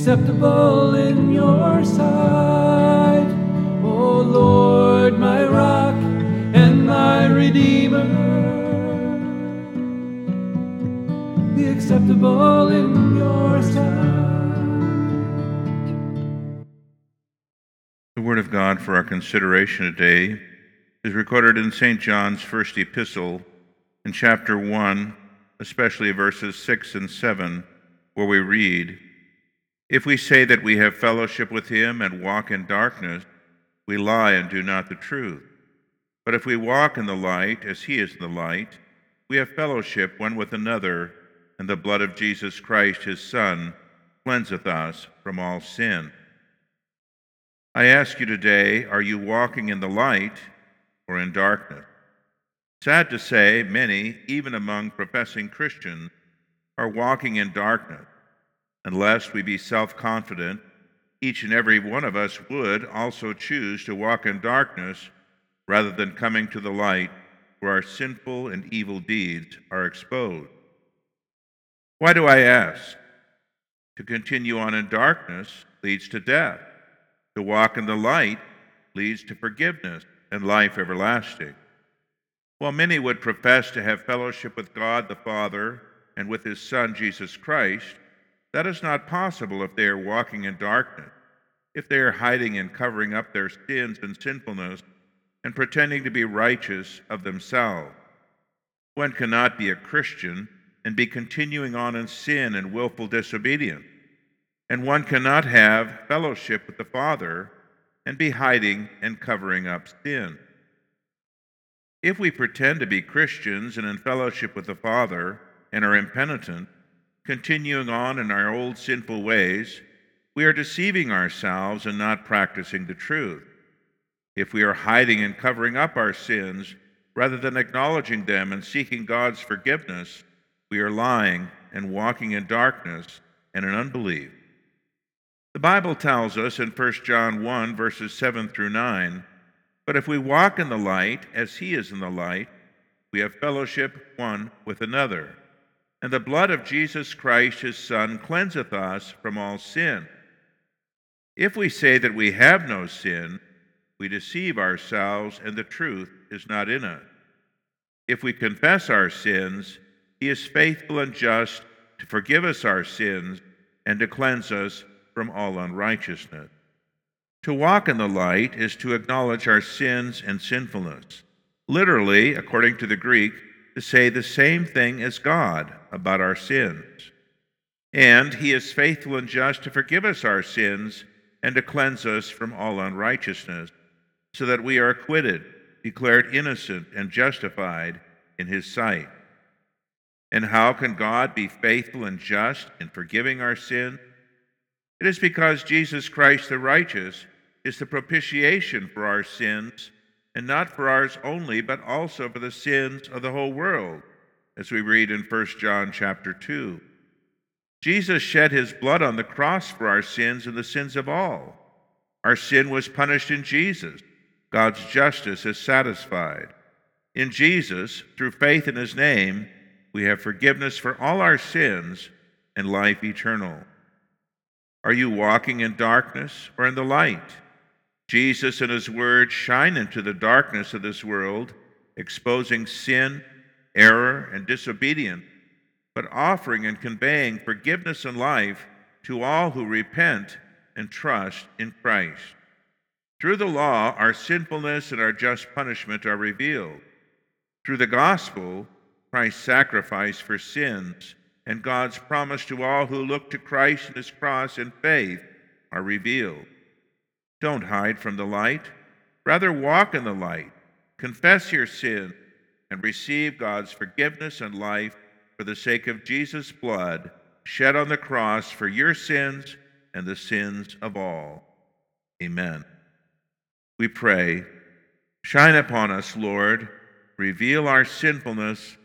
acceptable in your sight. O Lord, my rock and my redeemer. Be acceptable in your sight. The Word of God for our consideration today is recorded in St. John's first epistle in chapter 1, especially verses 6 and 7, where we read, If we say that we have fellowship with him and walk in darkness, we lie and do not the truth. But if we walk in the light as he is in the light, we have fellowship one with another, and the blood of Jesus Christ, his Son, cleanseth us from all sin. I ask you today, are you walking in the light or in darkness? Sad to say, many, even among professing Christians, are walking in darkness. Unless we be self confident, each and every one of us would also choose to walk in darkness rather than coming to the light where our sinful and evil deeds are exposed. Why do I ask? To continue on in darkness leads to death. To walk in the light leads to forgiveness and life everlasting. While many would profess to have fellowship with God the Father and with his Son Jesus Christ, that is not possible if they are walking in darkness, if they are hiding and covering up their sins and sinfulness and pretending to be righteous of themselves. One cannot be a Christian and be continuing on in sin and willful disobedience. And one cannot have fellowship with the Father and be hiding and covering up sin. If we pretend to be Christians and in fellowship with the Father and are impenitent, continuing on in our old sinful ways, we are deceiving ourselves and not practicing the truth. If we are hiding and covering up our sins rather than acknowledging them and seeking God's forgiveness, we are lying and walking in darkness and in unbelief. The Bible tells us in 1 John 1, verses 7 through 9 but if we walk in the light, as he is in the light, we have fellowship one with another. And the blood of Jesus Christ, his Son, cleanseth us from all sin. If we say that we have no sin, we deceive ourselves, and the truth is not in us. If we confess our sins, he is faithful and just to forgive us our sins and to cleanse us from all unrighteousness. To walk in the light is to acknowledge our sins and sinfulness. Literally, according to the Greek, to say the same thing as God about our sins. And he is faithful and just to forgive us our sins and to cleanse us from all unrighteousness, so that we are acquitted, declared innocent, and justified in his sight. And how can God be faithful and just in forgiving our sin? It is because Jesus Christ the righteous is the propitiation for our sins, and not for ours only, but also for the sins of the whole world, as we read in 1 John chapter 2. Jesus shed his blood on the cross for our sins and the sins of all. Our sin was punished in Jesus. God's justice is satisfied. In Jesus, through faith in his name, we have forgiveness for all our sins and life eternal. Are you walking in darkness or in the light? Jesus and his word shine into the darkness of this world, exposing sin, error, and disobedience, but offering and conveying forgiveness and life to all who repent and trust in Christ. Through the law, our sinfulness and our just punishment are revealed. Through the gospel, Christ's sacrifice for sins and God's promise to all who look to Christ and his cross in faith are revealed. Don't hide from the light. Rather, walk in the light. Confess your sin and receive God's forgiveness and life for the sake of Jesus' blood shed on the cross for your sins and the sins of all. Amen. We pray, shine upon us, Lord, reveal our sinfulness,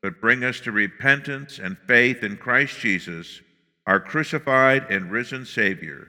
but bring us to repentance and faith in Christ Jesus, our crucified and risen Savior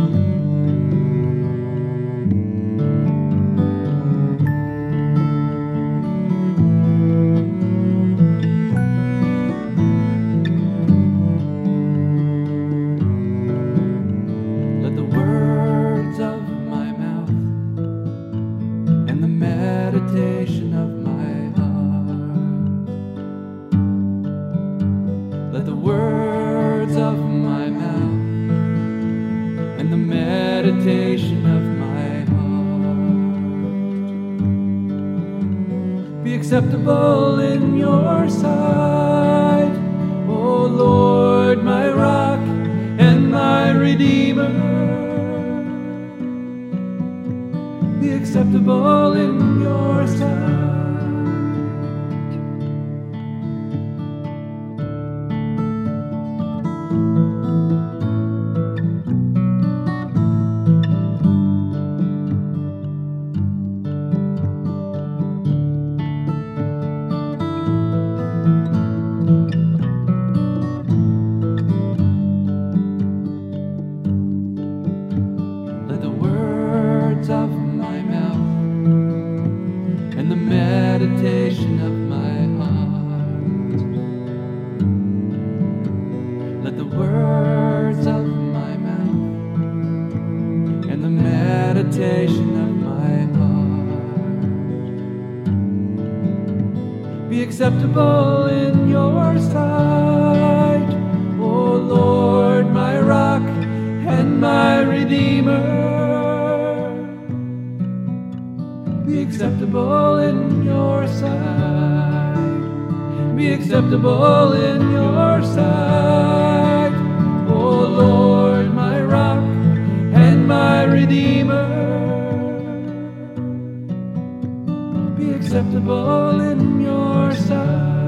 Meditation of my heart be acceptable in your sight, O Lord, my rock and my redeemer. Be acceptable in your sight. Meditation of my heart be acceptable in your sight, O Lord, my rock and my redeemer. Be acceptable in your sight. Be acceptable in your sight, O Lord, my rock and my redeemer. Be acceptable in your sight.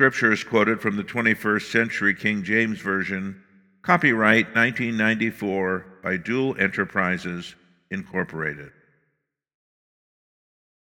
Scripture is quoted from the 21st century King James Version, copyright 1994 by Deuel Enterprises, Incorporated.